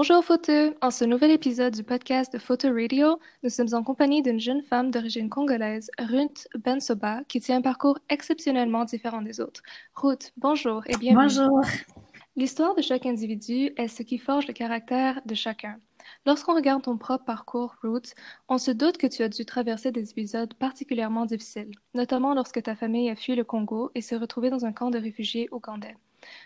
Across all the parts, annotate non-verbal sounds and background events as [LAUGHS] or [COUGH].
Bonjour Photo! En ce nouvel épisode du podcast de Photo Radio, nous sommes en compagnie d'une jeune femme d'origine congolaise, Ruth Bensoba, qui tient un parcours exceptionnellement différent des autres. Ruth, bonjour et bienvenue. Bonjour. L'histoire de chaque individu est ce qui forge le caractère de chacun. Lorsqu'on regarde ton propre parcours, Ruth, on se doute que tu as dû traverser des épisodes particulièrement difficiles, notamment lorsque ta famille a fui le Congo et s'est retrouvée dans un camp de réfugiés ougandais.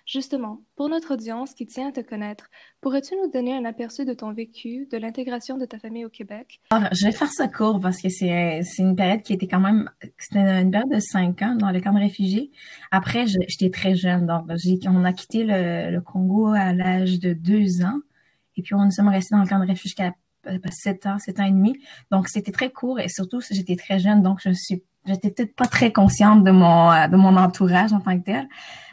Justement, pour notre audience qui tient à te connaître, pourrais-tu nous donner un aperçu de ton vécu, de l'intégration de ta famille au Québec? Alors, je vais faire ça court parce que c'est une période qui était quand même, c'était une période de cinq ans dans le camp de réfugiés. Après, j'étais très jeune, donc on a quitté le, Congo à l'âge de deux ans. Et puis, on nous sommes restés dans le camp de réfugiés jusqu'à euh, sept ans, sept ans et demi. Donc, c'était très court et surtout, j'étais très jeune, donc je suis, j'étais peut-être pas très consciente de mon, de mon entourage en tant que tel.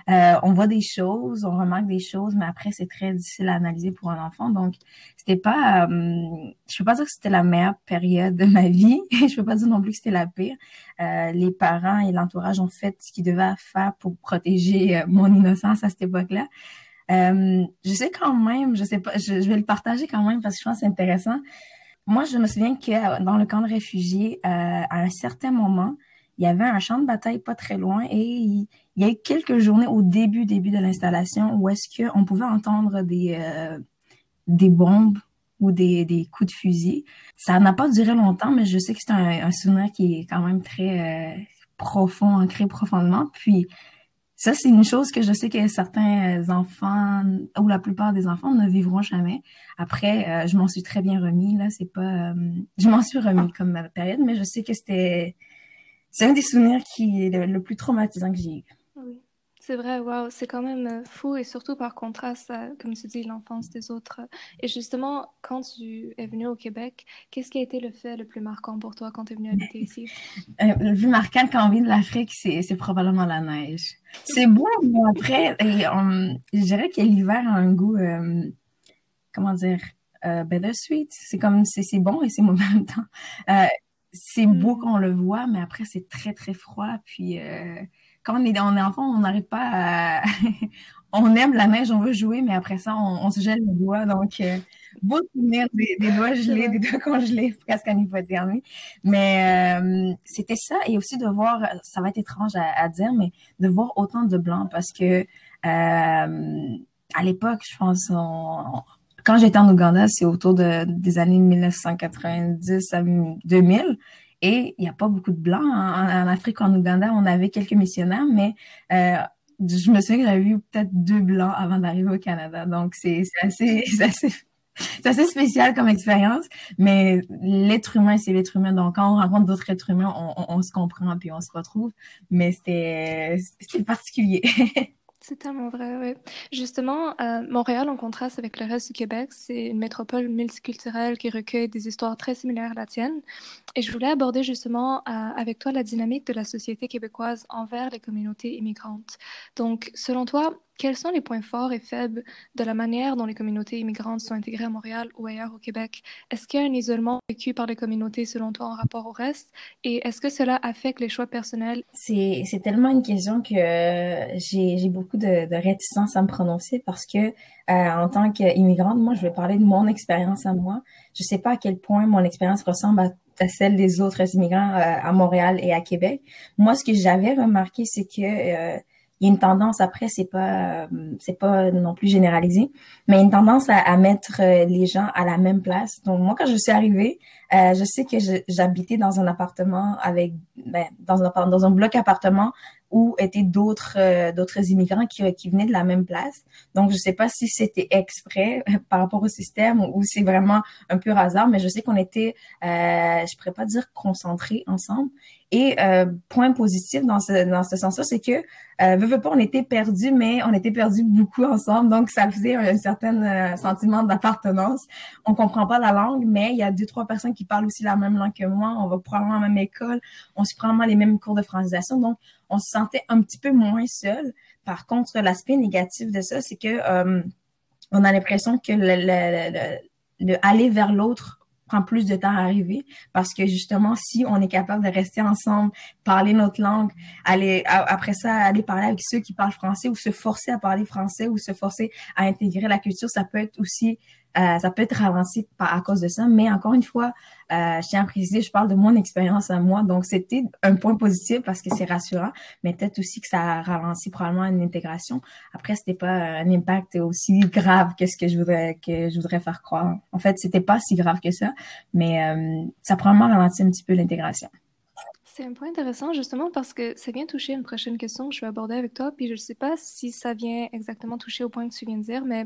Euh, on voit des choses, on remarque des choses, mais après, c'est très difficile à analyser pour un enfant. Donc, c'était pas, euh, je peux pas dire que c'était la meilleure période de ma vie. [LAUGHS] je peux pas dire non plus que c'était la pire. Euh, les parents et l'entourage ont fait ce qu'ils devaient faire pour protéger mon innocence à cette époque-là. je sais quand même, je sais pas, je, vais le partager quand même parce que je pense que c'est intéressant. Moi, je me souviens que dans le camp de réfugiés, à un certain moment, il y avait un champ de bataille pas très loin et il, y a eu quelques journées au début, début de l'installation où est-ce qu'on pouvait entendre des, euh, des bombes ou des, des coups de fusil. Ça n'a pas duré longtemps, mais je sais que c'est un, souvenir qui est quand même très euh, profond, ancré profondément. Puis ça, c'est une chose que je sais que certains enfants, ou la plupart des enfants, ne vivront jamais. Après, euh, je m'en suis très bien remis, là. C'est pas... je m'en suis remis comme période, mais je sais que c'était c'est un des souvenirs qui est le, plus traumatisant que j'ai eu. Oui, c'est vrai, waouh, c'est quand même euh, fou et surtout par contraste à, comme tu dis, l'enfance des autres. Et justement, quand tu es venu au Québec, qu'est-ce qui a été le fait le plus marquant pour toi quand tu es venu habiter ici? [LAUGHS] Euh, le plus marquant quand on vient de l'Afrique, c'est, probablement la neige. C'est beau, mais après, je dirais que l'hiver a un goût, euh, comment dire, euh, bittersweet. C'est comme, c'est, bon et c'est mauvais en même temps c'est beau mm. qu'on le voit, mais après, c'est très, très froid. Puis, euh, quand on est, on est enfant, on n'arrive pas à... [LAUGHS] on aime la neige, on veut jouer, mais après ça, on, se gèle les doigts. Donc, euh, beau souvenir des, des, [LAUGHS] doigts gelés, des doigts congelés, [LAUGHS] presque en hypothermie. Mais euh, c'était ça. Et aussi de voir, ça va être étrange à, dire, mais de voir autant de blancs parce que... Euh, à l'époque, je pense, on, quand j'étais en Ouganda, c'est autour de, des années 1990 à 2000. Et il n'y a pas beaucoup de blancs. En, Afrique, en Ouganda, on avait quelques missionnaires, mais euh, je me souviens que j'avais vu peut-être deux blancs avant d'arriver au Canada. Donc, c'est assez, [LAUGHS] assez, assez spécial comme expérience. Mais l'être humain, c'est l'être humain. Donc, quand on rencontre d'autres êtres humains, on, on, se comprend puis on se retrouve. Mais c'était particulier. [LAUGHS] C'est tellement vrai, oui. Justement, euh, Montréal, en contraste avec le reste du Québec, c'est une métropole multiculturelle qui recueille des histoires très similaires à la tienne. Et je voulais aborder justement euh, avec toi la dynamique de la société québécoise envers les communautés immigrantes. Donc, selon toi, quels sont les points forts et faibles de la manière dont les communautés immigrantes sont intégrées à Montréal ou ailleurs au Québec? Est-ce qu'il y a un isolement vécu par les communautés selon toi en rapport au reste? Et est-ce que cela affecte les choix personnels? C'est, c'est tellement une question que j'ai, j'ai beaucoup de, de réticence à me prononcer parce que euh, en tant qu'immigrante, moi, je vais parler de mon expérience à moi. Je sais pas à quel point mon expérience ressemble à à celle des autres immigrants euh, à Montréal et à Québec. Moi, ce que j'avais remarqué, c'est que euh, il y a une tendance après, c'est pas c'est pas non plus généralisé, mais une tendance à, mettre euh, les gens à la même place. Donc moi, quand je suis arrivée, euh, je sais que j'habitais dans un appartement avec ben, dans un dans un bloc appartement où étaient d'autres euh, d'autres immigrants qui, qui venaient de la même place. Donc je sais pas si c'était exprès par rapport au système ou, c'est vraiment un pur hasard, mais je sais qu'on était euh, je pourrais pas dire concentrés ensemble et euh, point positif dans ce, dans ce sens-là, c'est que, euh, veux, pas, on était perdus, mais on était perdus beaucoup ensemble. Donc, ça faisait un, certain euh, sentiment d'appartenance. On comprend pas la langue, mais il y a deux, trois personnes qui parlent aussi la même langue que moi. On va probablement à la même école. On se prend les mêmes cours de francisation. Donc, on se sentait un petit peu moins seul. Par contre, l'aspect négatif de ça, c'est que euh, on a l'impression que le, le, le, le aller vers l'autre prend plus de temps à arriver parce que justement, si on est capable de rester ensemble, parler notre langue, aller après ça, aller parler avec ceux qui parlent français ou se forcer à parler français ou se forcer à intégrer la culture, ça peut être aussi euh, ça peut être ralenti par, à cause de ça, mais encore une fois, euh, je tiens à préciser, je parle de mon expérience à moi, donc c'était un point positif parce que c'est rassurant, mais peut-être aussi que ça a ralenti probablement une intégration. Après, c'était pas un impact aussi grave que ce que je voudrais que je voudrais faire croire. En fait, c'était pas si grave que ça, mais euh, ça a probablement ralenti un petit peu l'intégration. C'est un point intéressant justement parce que ça vient toucher une prochaine question que je vais aborder avec toi. Puis je ne sais pas si ça vient exactement toucher au point que tu viens de dire, mais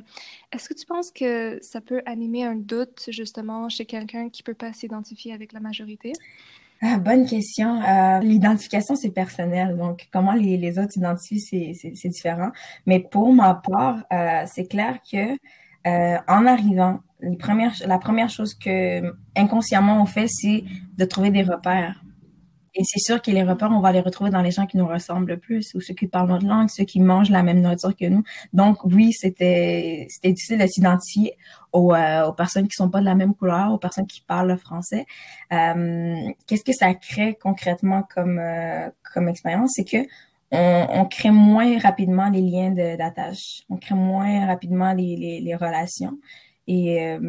est-ce que tu penses que ça peut animer un doute justement chez quelqu'un qui ne peut pas s'identifier avec la majorité? Ah, bonne question. Euh, l'identification, c'est personnel. Donc, comment les, autres s'identifient, c'est différent. Mais pour ma part, euh, c'est clair que euh, en arrivant, la première chose que inconsciemment on fait, c'est de trouver des repères. Et c'est sûr que les repères, on va les retrouver dans les gens qui nous ressemblent le plus, ou ceux qui parlent notre langue, ceux qui mangent la même nourriture que nous. Donc oui, c'était c'était difficile de s'identifier aux, euh, aux, personnes qui sont pas de la même couleur, aux personnes qui parlent le français. Euh, Qu'est-ce que ça crée concrètement comme euh, comme expérience, c'est que on, on, crée moins rapidement les liens d'attache, on crée moins rapidement les, les, les relations et euh,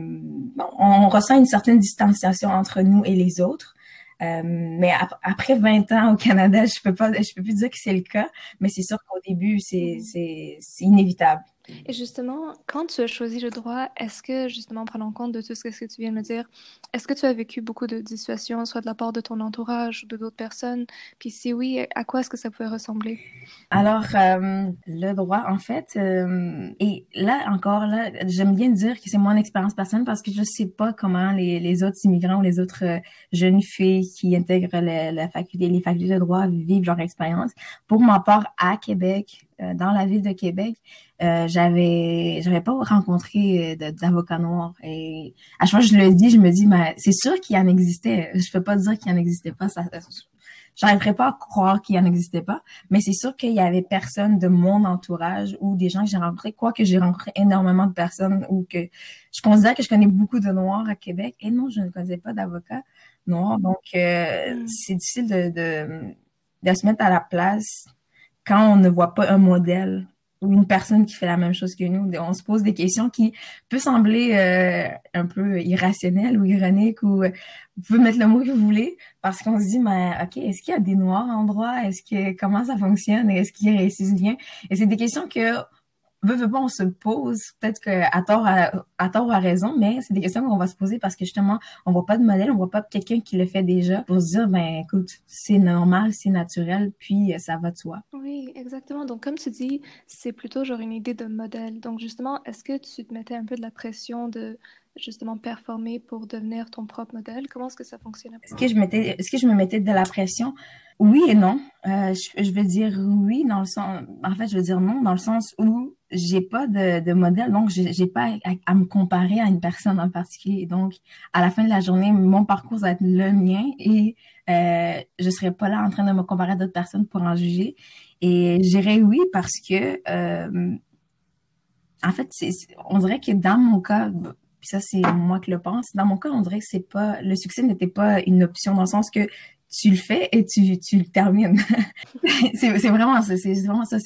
on ressent une certaine distanciation entre nous et les autres. Euh, mais après 20 ans au Canada, je peux pas, je peux plus dire que c'est le cas, mais c'est sûr qu'au début, c'est, c'est, c'est inévitable. Et justement, quand tu as choisi le droit, est-ce que, justement, en prenant compte de tout ce que tu viens de me dire, est-ce que tu as vécu beaucoup de situations, soit de la part de ton entourage ou de d'autres personnes? Puis si oui, à quoi est-ce que ça pouvait ressembler? Alors, euh, le droit, en fait, euh, et là encore, là, j'aime bien dire que c'est mon expérience personnelle parce que je sais pas comment les, autres immigrants ou les autres euh, jeunes filles qui intègrent la, faculté, les facultés de droit vivent leur expérience. Pour ma part, à Québec, dans la ville de Québec, euh, j'avais j'avais pas rencontré euh, d'avocats noirs et à chaque fois que je le dis, je me dis mais c'est sûr qu'il en existait. Je peux pas dire qu'il en existait pas. Ça, j'arriverais pas à croire qu'il en existait pas, mais c'est sûr qu'il y avait personne de mon entourage ou des gens que j'ai rencontrés, quoi que j'ai rencontré énormément de personnes ou que je considère que je connais beaucoup de noirs à Québec. Et non, je ne connaissais pas d'avocats noirs, donc mm. c'est difficile de, de de se mettre à la place quand on ne voit pas un modèle ou une personne qui fait la même chose que nous, on se pose des questions qui peuvent sembler euh, un peu irrationnelles ou ironiques ou euh, vous pouvez mettre le mot que vous voulez parce qu'on se dit mais ok est-ce qu'il y a des noirs en droit? Est-ce que comment ça fonctionne? Est-ce qu'ils réussissent bien? Et c'est des questions que veut, veut pas, on se pose, peut-être qu'à tort, à, à, tort ou à raison, mais c'est des questions qu'on va se poser parce que justement, on voit pas de modèle, on voit pas quelqu'un qui le fait déjà pour se dire, ben écoute, c'est normal, c'est naturel, puis euh, ça va de soi. Oui, exactement. Donc, comme tu dis, c'est plutôt genre une idée de modèle. Donc, justement, est-ce que tu te mettais un peu de la pression de justement performer pour devenir ton propre modèle? Comment est-ce que ça fonctionnait? Est-ce que je mettais, est-ce que je me mettais de la pression? Oui et non. Euh, je, je, veux dire oui dans le sens, en fait, je veux dire non dans le sens où j'ai pas de, de, modèle, donc j'ai pas à, me comparer à une personne en particulier. Donc, à la fin de la journée, mon parcours va être le mien et euh, je serai pas là en train de me comparer à d'autres personnes pour en juger. Et j'irai oui parce que, euh, en fait, on dirait que dans mon cas, puis ça c'est moi qui le pense, dans mon cas, on dirait que c'est pas le succès n'était pas une option dans le sens que tu le fais et tu, tu le termines. [LAUGHS] c'est vraiment ça, c'est vraiment ça,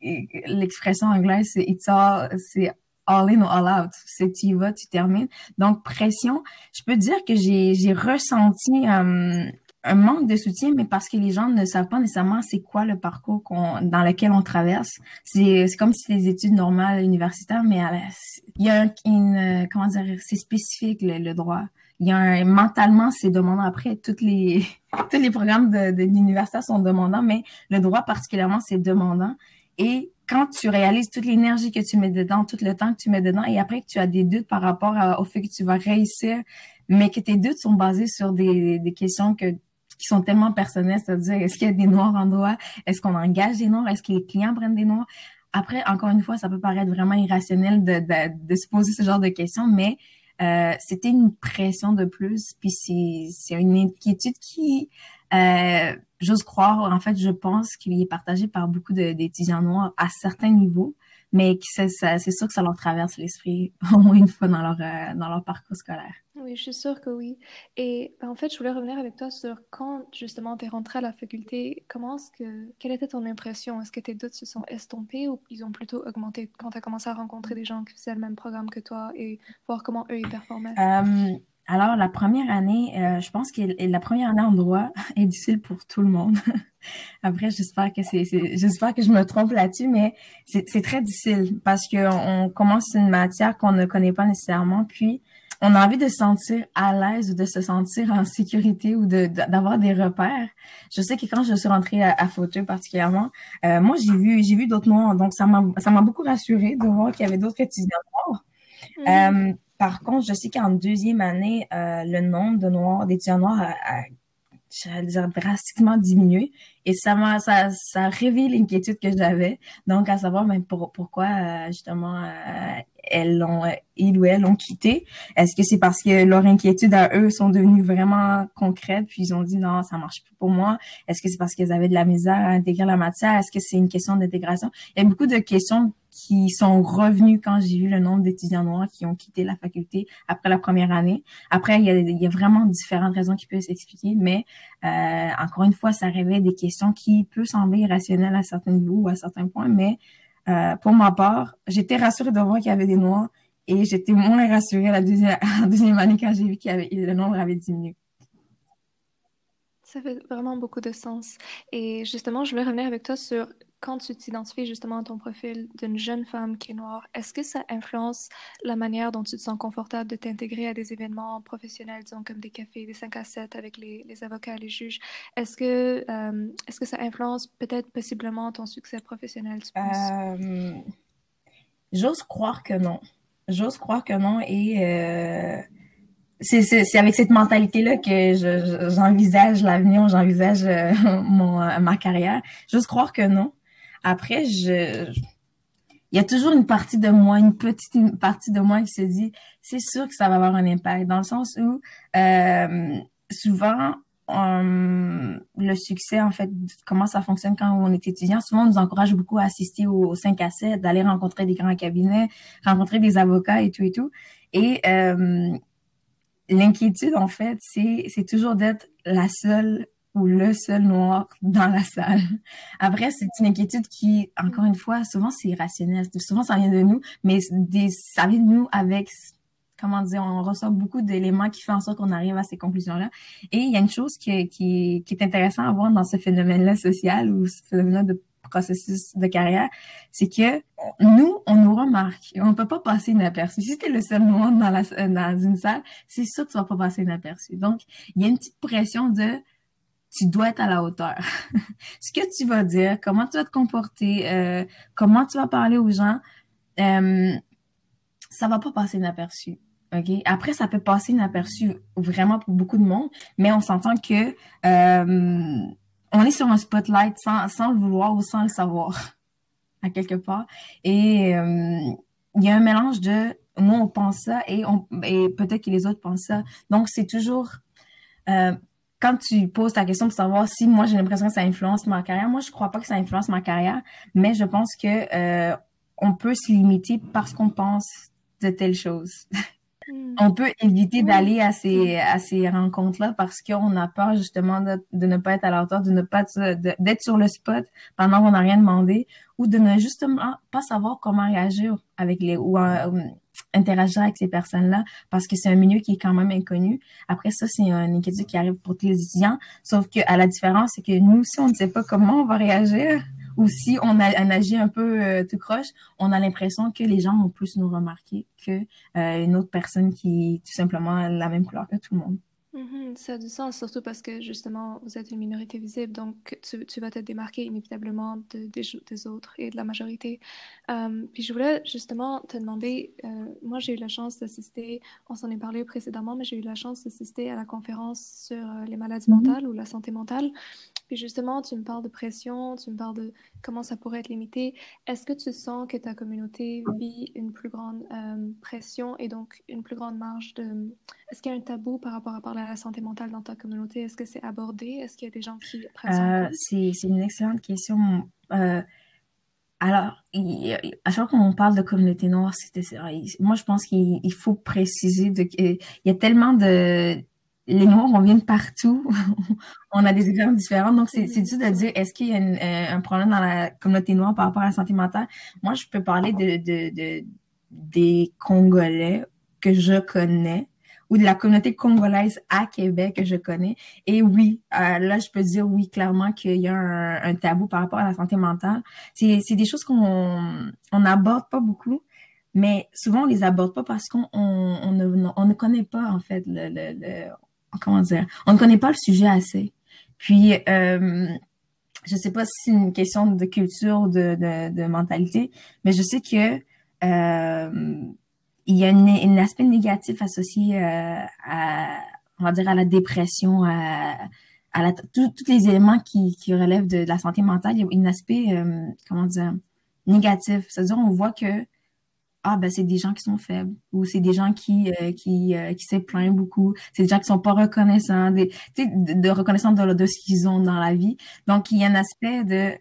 l'expression anglaise, c'est it's all, c'est all in or all out. C'est tu y vas, tu termines. Donc, pression, je peux dire que j'ai, j'ai ressenti euh, un manque de soutien, mais parce que les gens ne savent pas nécessairement c'est quoi le parcours qu'on, dans lequel on traverse. C'est, c'est comme si c'était des études normales universitaires, mais il y a une, comment dire, c'est spécifique le, le droit il y a un, mentalement, c'est demandant. Après, toutes les, [LAUGHS] tous les programmes de, de l'université sont demandants, mais le droit particulièrement, c'est demandant. Et quand tu réalises toute l'énergie que tu mets dedans, tout le temps que tu mets dedans, et après que tu as des doutes par rapport au fait que tu vas réussir, mais que tes doutes sont basés sur des, des questions que, qui sont tellement personnelles, c'est-à-dire est-ce qu'il y a des noirs en droit, est-ce qu'on engage des noirs, est-ce que les clients prennent des noirs? Après, encore une fois, ça peut paraître vraiment irrationnel de, de, de se poser ce genre de questions, mais euh, c'était une pression de plus, puis c'est une inquiétude qui euh, j'ose croire, en fait, je pense qu'il est partagé par beaucoup d'étudiants noirs à certains niveaux. mais c'est sûr que ça leur traverse l'esprit [LAUGHS] au moins une fois dans leur, euh, dans leur parcours scolaire. Oui, je suis sûre que oui. Et ben, en fait, je voulais revenir avec toi sur quand justement tu es rentrée à la faculté, comment est-ce que, quelle était ton impression? Est-ce que tes doutes se sont estompés ou ils ont plutôt augmenté quand tu as commencé à rencontrer des gens qui faisaient le même programme que toi et voir comment eux ils performaient? Euh, alors, la première année, euh, je pense que la première année en droit [LAUGHS] est difficile pour tout le monde. [LAUGHS] Après, j'espère que c'est, j'espère que je me trompe là-dessus, mais c'est très difficile parce que on commence une matière qu'on ne connaît pas nécessairement, puis on a envie de se sentir à l'aise ou de se sentir en sécurité ou de d'avoir des repères. Je sais que quand je suis rentrée à, à Fauteuil particulièrement, euh, moi j'ai vu j'ai vu d'autres noirs, donc ça m'a ça m'a beaucoup rassurée de voir qu'il y avait d'autres étudiants noirs. Mm-hmm. Euh, par contre, je sais qu'en deuxième année, euh, le nombre de noirs, d'étudiants noirs a, a dire, drastiquement diminué. Et ça m'a, ça, ça réveillé l'inquiétude que j'avais. Donc, à savoir même pour, pourquoi, euh, justement, euh, elles l'ont, ils ou elles l'ont quitté? Est-ce que c'est parce que leurs inquiétudes à eux sont devenues vraiment concrètes, puis ils ont dit non, ça marche plus pour moi? Est-ce que c'est parce qu'elles avaient de la misère à intégrer la matière? Est-ce que c'est une question d'intégration? Il y a beaucoup de questions qui sont revenus quand j'ai vu le nombre d'étudiants noirs qui ont quitté la faculté après la première année. Après, il y a, il y a vraiment différentes raisons qui peuvent s'expliquer, mais euh, encore une fois, ça révèle des questions qui peuvent sembler irrationnelles à certains niveaux ou à certains points, mais euh, pour ma part, j'étais rassurée de voir qu'il y avait des noirs et j'étais moins rassurée la [LAUGHS] deuxième, année quand j'ai vu que le nombre avait diminué. Ça fait vraiment beaucoup de sens. Et justement, je voulais revenir avec toi sur quand tu t'identifies justement à ton profil d'une jeune femme qui est noire, est-ce que ça influence la manière dont tu te sens confortable de t'intégrer à des événements professionnels, disons comme des cafés, des 5 à 7 avec les, avocats, les juges? Est-ce que, euh, est-ce que ça influence peut-être possiblement ton succès professionnel? Euh, j'ose croire que non. J'ose croire que non et euh, c'est avec cette mentalité-là que j'envisage l'avenir, j'envisage [LAUGHS] mon ma carrière. J'ose croire que non. Après, je, il y a toujours une partie de moi, une petite partie de moi qui se dit, c'est sûr que ça va avoir un impact, dans le sens où euh, souvent le succès, en fait, comment ça fonctionne quand on est étudiant, souvent on nous encourage beaucoup à assister aux 5 à 7, d'aller rencontrer des grands cabinets, rencontrer des avocats et tout et tout. Et euh, l'inquiétude, en fait, c'est toujours d'être la seule ou le seul noir dans la salle. [LAUGHS] Après, c'est une inquiétude qui, encore une fois, souvent c'est irrationnel. Souvent, ça vient de nous, mais ça vient de nous avec, comment dire, on ressort beaucoup d'éléments qui font en sorte qu'on arrive à ces conclusions-là. Et il y a une chose qui, qui, qui est intéressante à voir dans ce phénomène-là social ou ce phénomène-là de processus de carrière, c'est que nous, on nous remarque. On ne peut pas passer inaperçu. Si tu es le seul noir dans, la, dans une salle, c'est sûr que tu vas pas passer inaperçu. Donc, il y a une petite pression de tu dois être à la hauteur. [LAUGHS] Ce que tu vas dire, comment tu vas te comporter, euh, comment tu vas parler aux gens, euh, ça va pas passer inaperçu. OK? Après, ça peut passer inaperçu vraiment pour beaucoup de monde, mais on s'entend que euh, on est sur un spotlight sans, sans le vouloir ou sans le savoir, [LAUGHS] à quelque part. Et euh, il y a un mélange de nous, on pense ça et, on, et peut-être que les autres pensent ça. Donc, c'est toujours euh, quand tu poses ta question pour savoir si moi j'ai l'impression que ça influence ma carrière, moi je crois pas que ça influence ma carrière, mais je pense que euh, on peut se limiter parce qu'on pense de telles choses. [LAUGHS] On peut éviter d'aller à ces à ces rencontres là parce qu'on a peur justement de, de, ne pas être à la hauteur, de ne pas d'être sur le spot pendant qu'on n'a rien demandé ou de ne justement pas savoir comment réagir avec les ou euh, interagir avec ces personnes-là parce que c'est un milieu qui est quand même inconnu. Après ça, c'est un inquiétude qui arrive pour tous les étudiants. Sauf que à la différence, c'est que nous, si on ne sait pas comment on va réagir ou si on, a, on agit un peu euh, tout croche, on a l'impression que les gens vont plus nous remarquer que euh, autre personne qui tout simplement la même couleur que tout le monde. Mhm, ça a du sens, surtout parce que justement, vous êtes une minorité visible, donc tu, tu vas te démarquer inévitablement de, des, des, autres et de la majorité. Euh, puis je voulais justement te demander, euh, moi j'ai eu la chance d'assister, on s'en est parlé précédemment, mais j'ai eu la chance d'assister à la conférence sur euh, les maladies mhm. mentales ou la santé mentale. Puis justement, tu me parles de pression, tu me parles de comment ça pourrait être limité. Est-ce que tu sens que ta communauté vit une plus grande euh, pression et donc une plus grande marge de... Est-ce qu'il y a un tabou par rapport à parler la santé mentale dans ta communauté? Est-ce que c'est abordé? Est-ce qu'il y a des gens qui... Euh, c'est une excellente question. Euh, Alors, à chaque fois qu'on parle de communauté noire, c'était moi je pense qu'il faut préciser de, il y a tellement de les noirs on vient de partout, [LAUGHS] on a des exemples différents, donc c'est dur de dire est-ce qu'il y a euh, un problème dans la communauté noire par rapport à la santé mentale? Moi, je peux parler de, de, de des Congolais que je connais ou de la communauté congolaise à Québec que je connais. Et oui, euh, là, je peux dire oui, clairement qu'il y a un, tabou par rapport à la santé mentale. C'est, des choses qu'on on n'aborde pas beaucoup, mais souvent on les aborde pas parce qu'on on, ne, on ne connaît pas, en fait, le, comment dire, on ne connaît pas le sujet assez. Puis, euh, je sais pas si c'est une question de culture de, de mentalité, mais je sais que euh, il y a un aspect négatif associé euh, à, on va dire, à la dépression, à, à la, tous les éléments qui, qui relèvent de, la santé mentale. Il y a un aspect, euh, comment dire, négatif. C'est-à-dire, on voit que ah ben c'est des gens qui sont faibles ou c'est des gens qui euh, qui qui se plaignent beaucoup c'est des gens qui sont pas reconnaissants des de, de reconnaissants de, de ce qu'ils ont dans la vie donc il y a un aspect de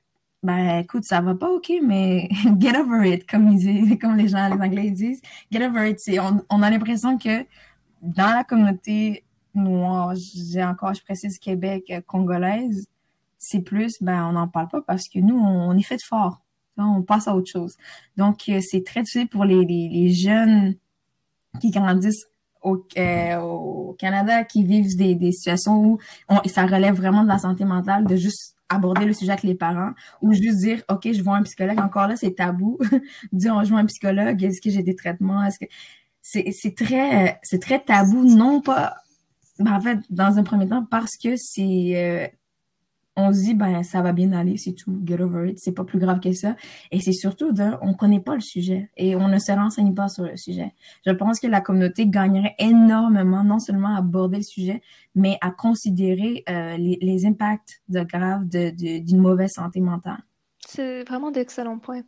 ben écoute, ça va pas, ok, mais [LAUGHS] get over it, comme ils disent, comme les gens, les Anglais disent. Get over it. On, on a l'impression que dans la communauté noire, j'ai encore, je précise Québec, euh, congolaise, c'est plus, ben on n'en parle pas parce que nous, on, est fait fort. On passe à autre chose. Donc, euh, c'est très difficile pour les, les, jeunes qui grandissent au, euh, au Canada, qui vivent des, des situations où ça relève vraiment de la santé mentale, de juste aborder le sujet avec les parents ou juste dire ok je vois un psychologue encore là c'est tabou. Dire je vois un psychologue est-ce que j'ai des traitements? Est-ce que c'est c'est très c'est très tabou non pas ben, en fait dans un premier temps parce que c'est euh, on se dit ben ça va bien aller, c'est tout, get over it, c'est pas plus grave que ça. Et c'est surtout de, on connaît pas le sujet et on ne se renseigne pas sur le sujet. Je pense que la communauté gagnerait énormément, non seulement à aborder le sujet, mais à considérer euh, les, impacts de graves d'une de, d'une mauvaise santé mentale. C'est vraiment d'excellents points.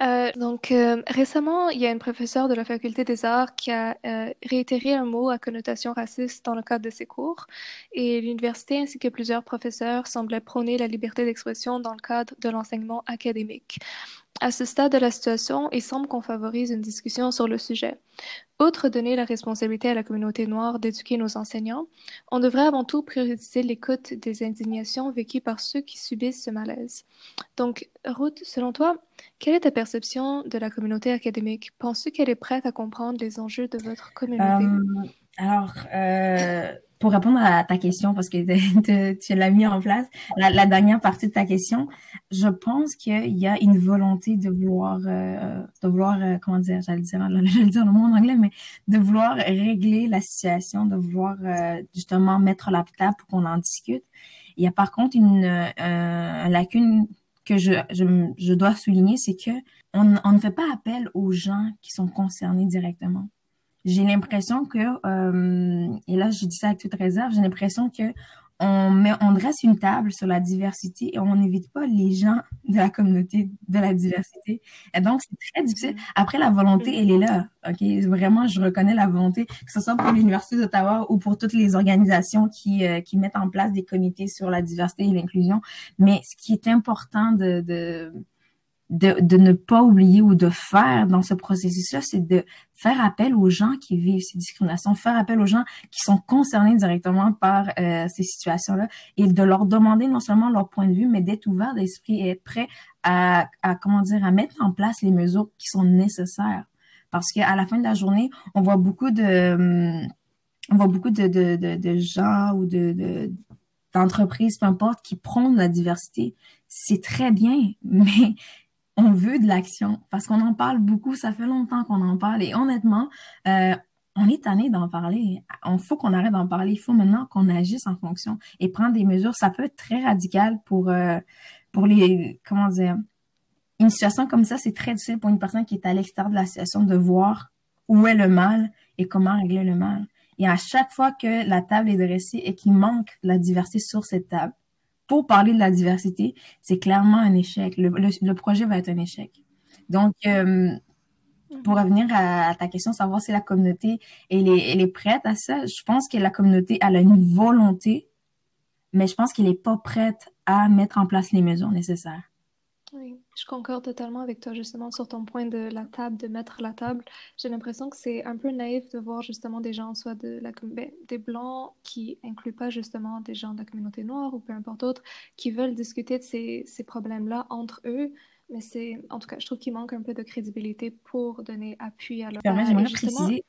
Euh, donc, euh, récemment, il y a une professeure de la Faculté des arts qui a euh, réitéré un mot à connotation raciste dans le cadre de ses cours, et l'université ainsi que plusieurs professeurs semblaient prôner la liberté d'expression dans le cadre de l'enseignement académique. À ce stade de la situation, il semble qu'on favorise une discussion sur le sujet. Outre donner la responsabilité à la communauté noire d'éduquer nos enseignants, on devrait avant tout prioriser l'écoute des indignations vécues par ceux qui subissent ce malaise. Donc, Ruth, selon toi, quelle est ta perception de la communauté académique? Penses-tu qu'elle est prête à comprendre les enjeux de votre communauté? Euh, alors, euh, pour répondre à ta question, parce que [LAUGHS] tu l'as mis en place, la, dernière partie de ta question, je pense qu'il y a une volonté de vouloir, euh, de vouloir, euh, comment dire, j'allais dire, [LAUGHS] j'allais dire le mot en anglais, mais de vouloir régler la situation, de vouloir euh, justement mettre la table pour qu'on en discute. Il y a par contre une lacune que je, dois souligner, c'est que on, on ne fait pas appel aux gens qui sont concernés directement j'ai l'impression que, euh, et là je dis ça avec toute réserve, j'ai l'impression que on met, on dresse une table sur la diversité et on n'invite pas les gens de la communauté de la diversité. Et donc, c'est très difficile. Après, la volonté, elle est là. OK? Vraiment, je reconnais la volonté, que ce soit pour l'Université d'Ottawa ou pour toutes les organisations qui, euh, qui mettent en place des comités sur la diversité et l'inclusion. Mais ce qui est important de, de de, de, ne pas oublier ou de faire dans ce processus-là, c'est de faire appel aux gens qui vivent ces discriminations, faire appel aux gens qui sont concernés directement par euh, ces situations-là et de leur demander non seulement leur point de vue, mais d'être ouvert d'esprit et être prêt à, à, comment dire, à mettre en place les mesures qui sont nécessaires. Parce qu'à la fin de la journée, on voit beaucoup de, hum, on voit beaucoup de, de, de, de gens ou de, d'entreprises, peu importe, qui prônent la diversité. C'est très bien, [LAUGHS] mais on veut de l'action parce qu'on en parle beaucoup, ça fait longtemps qu'on en parle et honnêtement, euh, on est tanné d'en parler. Il faut qu'on arrête d'en parler. Il faut maintenant qu'on agisse en fonction et prendre des mesures. Ça peut être très radical pour, euh, pour les, comment dire, une situation comme ça, c'est très difficile pour une personne qui est à l'extérieur de la situation de voir où est le mal et comment régler le mal. Et à chaque fois que la table est dressée et qu'il manque la diversité sur cette table, pour parler de la diversité, c'est clairement un échec. Le, projet va être un échec. Donc, euh, pour revenir à, ta question, savoir si la communauté est, elle prête à ça, je pense que la communauté a une volonté, mais je pense qu'elle n'est pas prête à mettre en place les mesures nécessaires. Oui, je concorde totalement avec toi justement sur ton point de la table, de mettre la table. J'ai l'impression que c'est un peu naïf de voir justement des gens, soit de la, ben, des blancs qui incluent pas justement des gens de la communauté noire ou peu importe autre, qui veulent discuter de ces, ces problèmes-là entre eux. Mais c'est, en tout cas, je trouve qu'il manque un peu de crédibilité pour donner appui à leur. J'aimerais préciser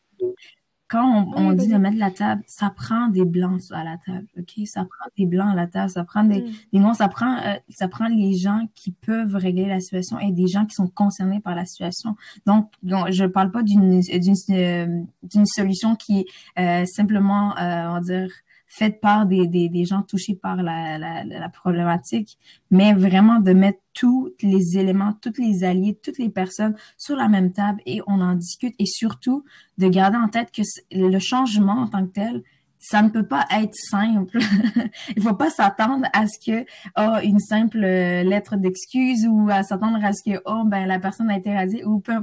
quand on, dit de mettre la table, ça prend des blancs à la table, ok? Ça prend des blancs à la table, ça prend des, mm. des noirs, ça prend, euh, ça prend les gens qui peuvent régler la situation et des gens qui sont concernés par la situation. Donc, donc je parle pas d'une d'une euh, d'une solution qui est euh, simplement, euh, on va dire, faite par des, des, des, gens touchés par la, la, la, problématique, mais vraiment de mettre tous les éléments, tous les alliés, toutes les personnes sur la même table et on en discute et surtout de garder en tête que le changement en tant que tel, ça ne peut pas être simple. [LAUGHS] Il faut pas s'attendre à ce que oh une simple lettre d'excuse ou à s'attendre à ce que oh ben la personne a été radiée ou peu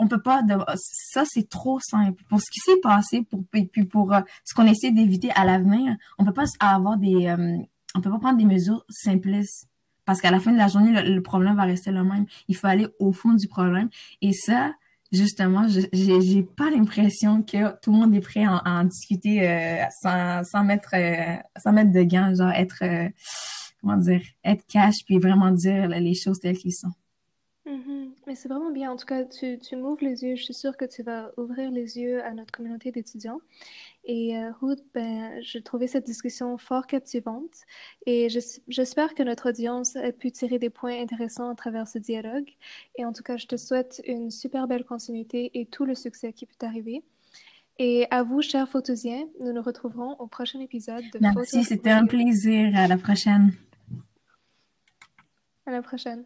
on peut pas ça c'est trop simple. Pour ce qui s'est passé pour et puis pour euh, ce qu'on essaie d'éviter à l'avenir on peut pas avoir des euh, on peut pas prendre des mesures simplistes. Parce qu'à la fin de la journée le, problème va rester le même. Il faut aller au fond du problème. Et ça justement j'ai pas l'impression que tout le monde est prêt à, en discuter euh, sans sans mettre sans mettre de gants genre être comment dire être cash puis vraiment dire les choses telles qu'elles sont. Mais c'est vraiment bien. En tout cas, tu, tu m'ouvres les yeux. Je suis sûre que tu vas ouvrir les yeux à notre communauté d'étudiants. Et euh, Ruth, ben, j'ai trouvé cette discussion fort captivante et j'espère que notre audience a pu tirer des points intéressants à travers ce dialogue. Et en tout cas, je te souhaite une super belle continuité et tout le succès qui peut t'arriver. Et à vous, chers photosiens, nous nous retrouverons au prochain épisode de Merci, c'était un plaisir. À la prochaine. À la prochaine.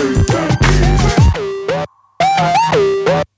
Thank you.